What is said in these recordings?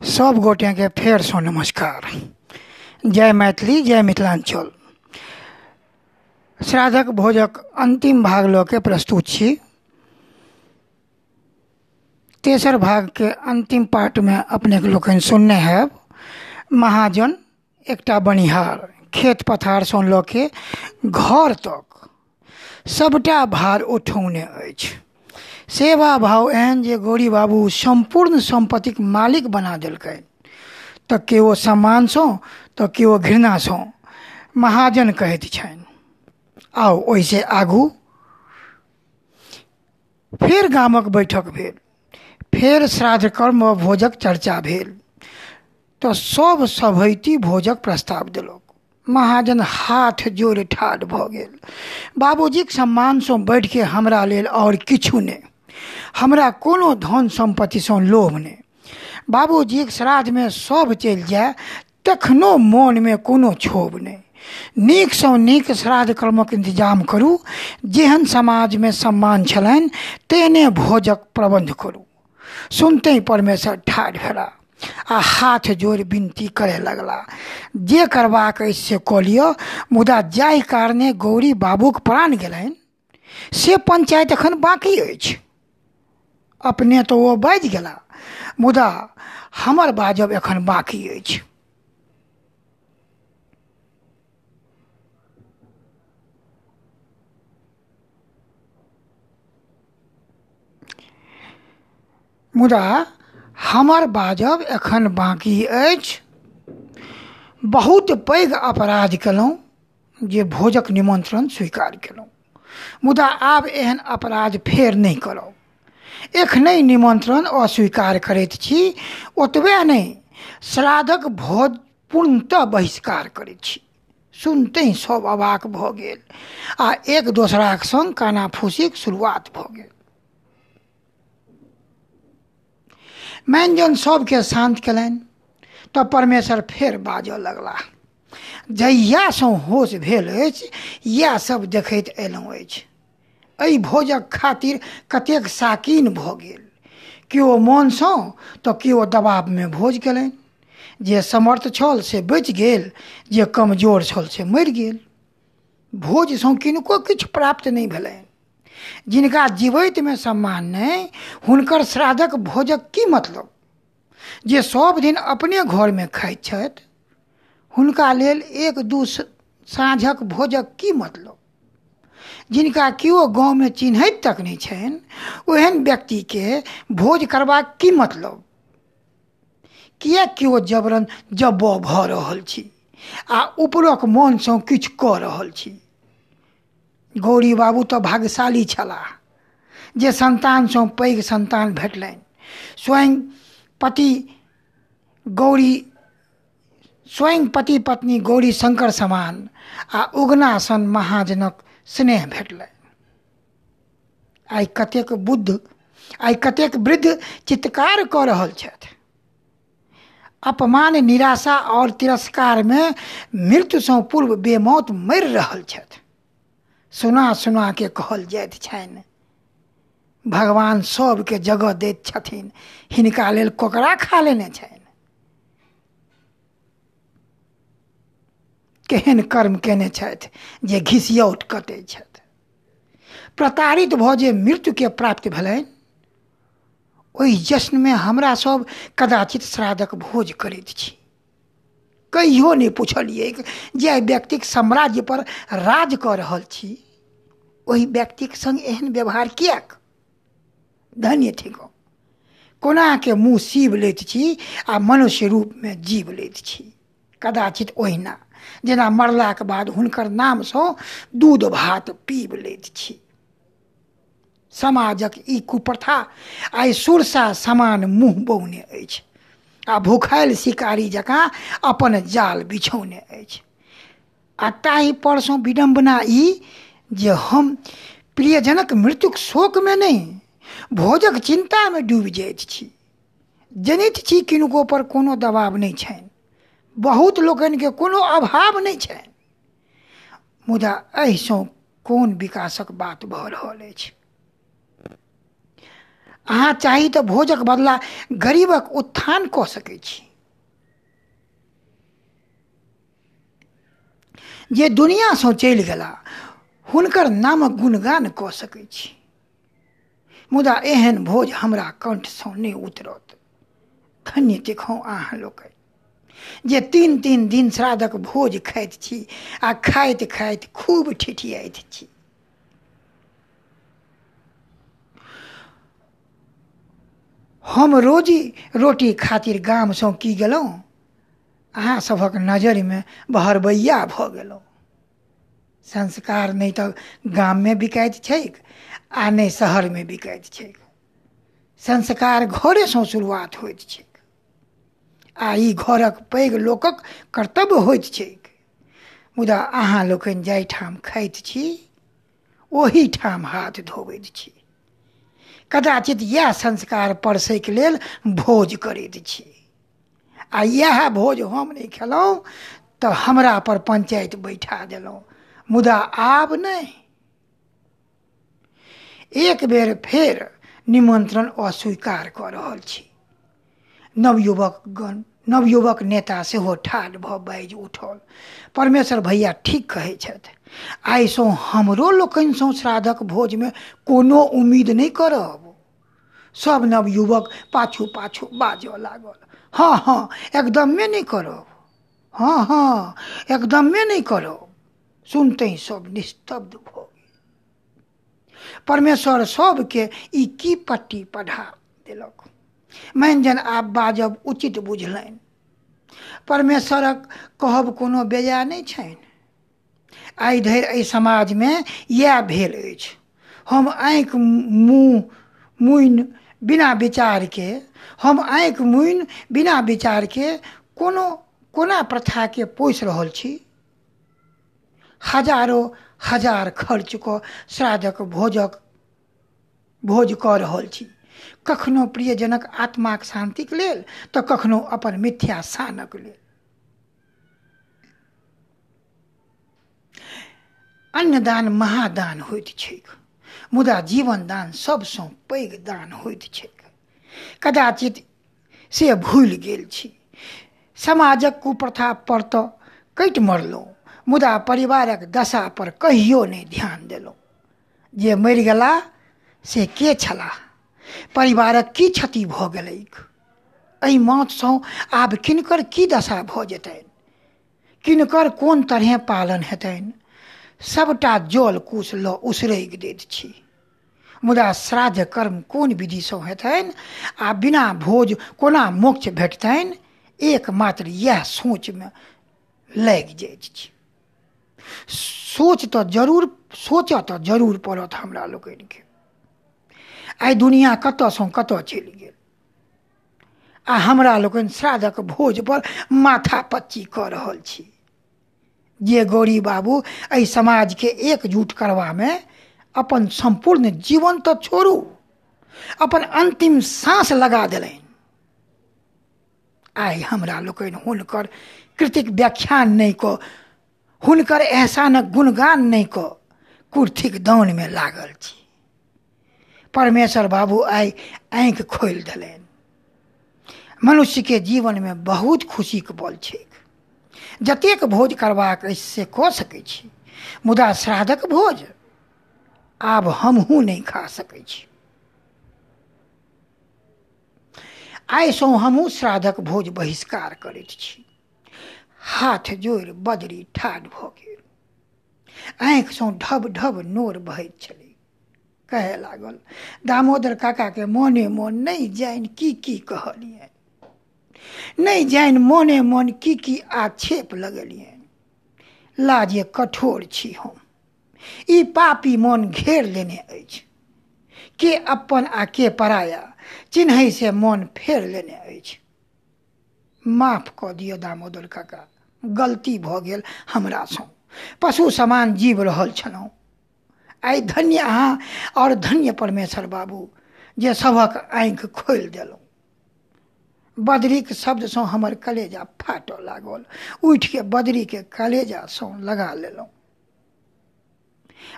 सब गोटेके फेरसँ नमस्कार। जय मैथिली, जय मिथिलाञ्चल श्राद्धक भोजक अंतिम भाग लऽ के प्रस्तुत छी। तेसर भागके अन्तिम पार्टमे अपनेके लोकनि सुनने हैब। महाजन, एकटा बनिहार, खेत पथारसँ लऽ के घर तक। सभटा भार उठौने अछि। सेवा भाव एहन जे गौरी बाबू सम्पूर्ण सम्पत्तिक मालिक बना देलकै। तऽ केओ सम्मानसँ तऽ केओ घृणासँ महाजन कहैत छनि। आउ ओहिसँ आगू। फेर गामक बैठक भेल। फेर श्राद्ध कर्म भोजक चर्चा भेल। तऽ सब सभैती भोजक प्रस्ताव देलक। महाजन हाथ जोड़ि ठाढ़ भऽ गेल। बाबूजीक सम्मानसँ बढ़िके हमरा लेल आओर किछु नहि। हमरा कोनो धन संपत्ति सम्पत्तिसँ लोभ नहि बाबूजीक श्राद्धमे सब चलि जाय, तखनो मोनमे कोनो क्षोभ नहि नीकसँ नीक श्राद्ध कर्मक इन्तजाम करू। जेहन समाजमे सम्मान छलनि, तेहने भोजक प्रबन्ध करू। सुनते परमेश्वर ठाढ़ भेला आ हाथ जोड़ि विनती करय लगला। जे करबाक अछि से कऽ लिअ, मुदा जाहि कारणे गौरी बाबूक प्राण गेलनि, से पंचायत एखन बाकी अछि। अपने तो ओ बाजि गेला। मुदा हमर बाजब एखन बाकी अछि। मुदा हमर बाजब एखन बाकी अछि। बहुत पैघ अपराध केलहुँ जे भोजक निमन्त्रण स्वीकार केलहुँ। मुदा आब एहन अपराध फेर नहि करब। एखनहि निमन्त्रण अस्वीकार करैत ओतबे नहि, श्राद्धक भोज पूर्णतः बहिष्कार करैत सुनते सब अवाक भऽ गेल, आ एक दोसराक सङ्ग कानाफूसीक शुरुआत भऽ गेल। मैनजन सबके शान्त कयलनि तऽ परमेश्वर फेर बाजऽ लगला जहियासँ होश भेल अछि, इएह सब देखैत अयलहुँ अछि। भोजक खातिर कतेक साकीन भऽ गेल। केओ मोनसँ तऽ केओ दबावमे भोज कयलनि जे समर्थ छल से बचि गेल, जे कमज़ोर छल से मरि गेल। भोजसँ किनको किछु प्राप्त नहि भेलनि। जिनका जीवैतमे सम्मान नहि, हुनकर श्राद्धक भोजक की मतलब? जे सब दिन अपने घरमे खाइत छथि, हुनका लेल एक दू साँझक भोजक की मतलब? जिनका केओ गाँवमे चिन्हैत तक नहि छनि, ओहन व्यक्तिके भोज करबाक की मतलब? किए केओ जबरन जब्बऽ भऽ रहल छी, आ उपरक मोनसँ किछु कऽ रहल छी? गौरी बाबू तऽ भाग्यशाली छलाह, जे संतानसँ पैघ संतान भेटलनि। स्वयं पति गौरी, स्वयं पति पत्नी गौरी शंकर समान, आ उगना सन महाजनक स्नेह भेटलनि आइ कतेक बुद्ध आइ कतेक वृद्ध चित्कार कऽ रहल छथि। अपमान, निराशा और तिरस्कारमे मृत्युसँ पूर्व बेमौत मरि रहल छथि। सुना सुना के कहल जाइत छनि, भगवान सबके जगह दैत छथिन, हिनका लेल कोकरा खा लेने छनि? केहन कर्म केने छथि जे घिसियौट कटै छथि? प्रताड़ित भऽ जे मृत्युके प्राप्त भेलनि, ओहि जश्नमे हमरा सब कदाचित श्राद्धक भोज करैत छी। कहियो नहि पुछलियै जे व्यक्तिक साम्राज्य पर राज कऽ रहल छी। ओहि व्यक्तिक संग एहन व्यवहार किएक? धन्य थिको कोनाके मुँह सीब लैत छी आ मनुष्य रूपमे जीव लैत छी? कदाचित ओहिना। जेना मरलाक बाद हुनकर नामसँ दूध भात पीब लैत छी। समाजक ई कुप्रथा आइ सुरसा समान मुँह बौने आ भूखायल शिकारी जकाँ अपन जाल बिछौने आ ताहि परसँ विडम्बना ई जे हम प्रियजनक मृत्युक शोकमे नहि, भोजक चिन्तामे डूबि जाइत छी। जनैत छी किनको पर कोनो दबाव नहि छनि। बहुत लोकनिके कोनो अभाव नहि छनि। मुदा एहिसँ कोन विकासक बात भऽ रहल अछि? अहाँ चाही तऽ भोजक बदला गरीबक उत्थान कऽ सकैत छी। जे दुनिआँसँ चलि गेला हुनकर नामक गुणगान कऽ सकैत छी। मुदा एहन भोज हमरा कण्ठसँ नहि उतरत। धन्य देखौँ अहाँ लोकनि। जे तीन तीन दिन श्राद्धक भोज खाइत छी आ खाइत खाइत खूब ठिठियाइत छी। हम रोजी रोटी खातिर गामसँ की गेलहुँ? अहाँ सभक नजरिमे बहरबैया भऽ गेलहुँ। संस्कार नहि तऽ गाममे बिकाइत छैक आ नहि शहरमे बिकाइत छैक। संस्कार घरेसँ शुरुआत होइत छैक। आ ई घरक पैघ लोकक कर्तव्य होइत छैक। मुदा अहाँ लोकनि जाहिठाम खाइत छी, ओहीठाम हाथ धोबैत छी। कदाचित इएह संस्कार परसैके लेल भोज करैत छी। आ इएह भोज हम नहि खेलहुँ, तऽ हमरा पर पंचायत बैठा देलहुँ, मुदा आब नहि। एक बेर फेर निमंत्रण अस्वीकार कऽ रहल छी। नवयुवक गण नवयुवक नेता सेहो ठाढ़ भऽ बाजि उठल। परमेश्वर भैया ठीक कहै छथि आइसँ हमरो लोकनिसँ श्राद्धक भोजमे कोनो उम्मीद नहि करब। सब नवयुवक पाछू पाछू बाजऽ लागल। हाँ हाँ एकदमे नहीं करब। हाँ हाँ एकदमे नहीं करब। सुनते ही सब निस्तब्ध भ गेल। परमेश्वर सबके ई की पट्टी पढ़ा देलक। मानि आब बाजब उचित बुझलनि, परमेश्वरक कहब कोनो बेजा नहि छनि। आइ धरि एहि समाजमे इएह भेल अछि। हम आँखि मुँह मुनि बिना विचारके, हम आँखि मुनि बिना विचारके कोनो, कोना प्रथाके पोसि रहल छी? हजारो हज़ार खर्च कऽ श्राद्धक भोजक, भोज कऽ रहल छी। कखनो प्रियजनक आत्माक शान्तिक लेल, तऽ कखनो अपन मिथ्या शानक लेल। अन्नदान महादान होइत छैक, मुदा जीवन दान सबसँ पैघ दान होइत छैक। कदाचित से भूलि गेल छी। समाजक कुप्रथा पर तऽ कटि मरलहुँ, मुदा परिवारक दशा पर कहियो नहि ध्यान देलहुँ। जे मरि गेला से के छलाह? परिवारक की क्षति भऽ गेलैक। एहि मातसँ आब किनकर की दशा भऽ जेतनि? किनकर कोन तरहे पालन हेतनि? सबटा जल कुश लऽ उसरगि छी। मुदा श्राद्ध कर्म कोन विधिसँ हेतनि? आ बिना भोज कोना मोक्ष भेटतनि? एकमात्र इएह सोचमे लागि जाइत छी। सोच तऽ ज़रूर सोचऽ तऽ ज़रूर पड़त हमरा लोकनिके। आइ दुनिया कतयसँ कतय चलि गेल। आ हमरा लोकनि श्राद्धक भोज पर माथा पच्ची कऽ रहल छी। जे गौरी बाबू एहि समाजके एकजुट करबामे अपन संपूर्ण जीवन तऽ छोड़ू, अपन अंतिम सांस लगा देलनि। आइ हमरा लोकनि हुनकर कृतिक व्याख्यान नहि कऽ, हुनकर एहसानक गुणगान नहि कऽ कुर्थिक दानमे लागल छी। परमेश्वर बाबू आइ आँखि खोलि देलनि। मनुष्यके जीवनमे बहुत खुशीके बल छैक। जतेक भोज करबाक अछि से कऽ सकै छी, मुदा श्राद्धक भोज आब हमहूँ नहि खा सकै छी। आइसँ हमहूँ श्राद्धक भोज बहिष्कार करैत छी। हाथ जोड़ि बदरी ठाढ़ भऽ गेल। आँखिसँ ढब ढब नोर बहैत छलै। कहै लागल। दामोदर काकाके मोने मोन नहि जानि की की कहलियनि। नहीं जानि मोने मोन की की आक्षेप लगलियनि। लाजे कठोर छी हम। ई पापी मोन घेर लेने अछि। के अपन आ के पराया चिन्है से मोन फेर लेने अछि। माफ़ कऽ दिअ दामोदर काका, गलती भऽ गेल हमरासँ पशु समान जीव रहल छलहुँ। आइ धन्य अहाँ आओर धन्य परमेश्वर बाबू, जे सभक आँखि खोलि देलहुँ। बदरीक शब्दसँ हमर कलेजा फाटऽ लागल। उठिके बदरीके कलेजासँ लगा लेलहुँ।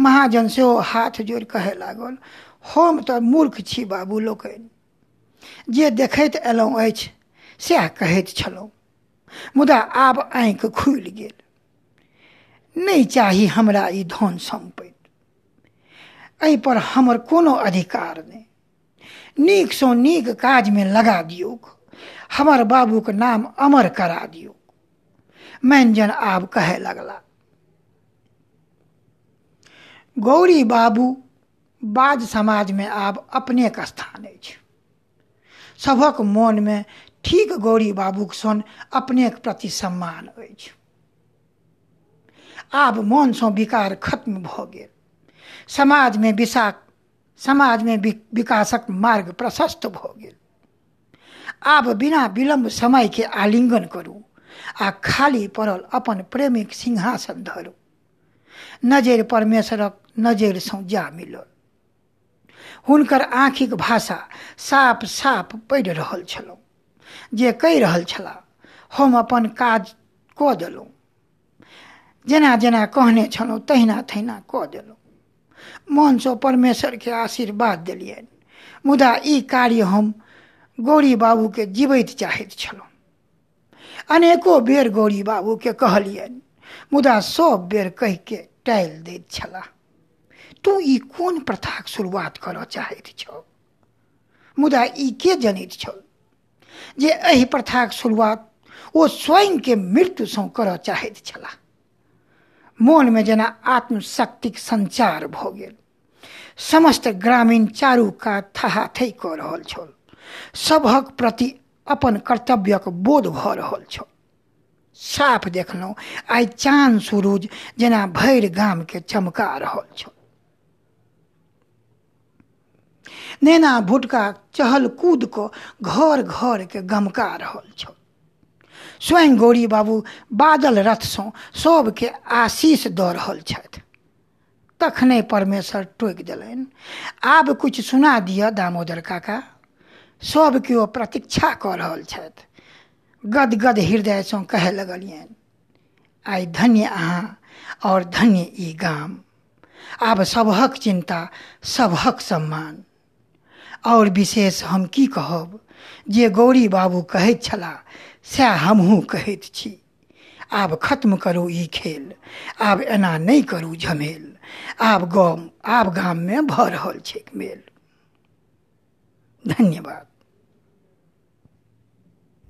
महाजन सेहो हाथ जोड़ि कहे लागल, हम तऽ मूर्ख छी बाबू लोकनि। जे देखैत अयलहुँ अछि, सएह कहैत छलहुँ। मुदा आब आँखि खुलि गेल। नहि चाही हमरा ई धन संपत्ति। एहिपर हमर कोनो अधिकार नहि। नीकसँ नीक काजमे लगा दियौक। हमर बाबूक नाम अमर करा दियौ मैंजन आब कहे लगला, गौरी बाबू, बाज समाजमे आब अपनेक स्थान अछि। सभक मोनमे ठीक गौरी बाबूक सन अपनेक प्रति सम्मान अछि। आब मोनसँ विकार खत्म भऽ गेल। समाजमे विशाख समाजमे विकासक मार्ग प्रशस्त भऽ गेल। आब बिना विलम्ब समयके आलिंगन करू आ खाली पड़ल अपन प्रेमिक सिंहासन धरू। नजरि परमेश्वरक नजरिसँ जा मिलल। हुनकर आँखिक भाषा साफ साफ पढ़ि रहल छलहुँ। जे कहि रहल छलाह हम अपन काज कऽ देलहुँ। जेना जेना कहने छलहुँ तहिना तहिना कऽ देलहुँ। मोनसँ परमेश्वरके आशीर्वाद देलियनि। मुदा ई कार्य हम गौरी बाबूके जीवैत चाहैत छलहुँ। अनेको बेर गौरी बाबूके कहलियनि, मुदा सब बेर कहि के टालि दैत छलाह। तू ई कोन प्रथाक शुरुआत करऽ चाहैत छौ? मुदा ई के जनैत छल जे एहि प्रथाक शुरुआत ओ स्वयंके मृत्युसँ करऽ चाहैत छलाह। मोनमे जना आत्मशक्तिक संचार गेल समस्त ग्रामीण चारू कात थहाथै कऽ रहल छल। सभक प्रति अपन कर्तव्यक बोध भऽ रहल छल। साफ़ देखलहुँ, आइ चाँद सूरज जेना भरि गामके चमका रहल छल। नेना भुटका चहल कूद कऽ घर घरके गमका रहल छल। स्वयं गौरी बाबू बादल रथसँ सबके आशीष दऽ रहल छथि। तखने परमेश्वर टोकि देलनि। आब किछु सुना दिअ दामोदर काका। सब केओ प्रतीक्षा कऽ रहल छथि। गदगद हृदयसँ कहे लगलियनि, आइ धन्य अहाँ और धन्य ई गाम। आब सभक चिन्ता सभक सम्मान। और विशेष हम की कहब जे गौरी बाबू कहैत छलाह सएह हमहूँ कहैत आब खत्म करू ई खेल, आब एना नहि करू झमेल, आब गाम, आब गाममे भऽ रहल मेल। धन्यवाद।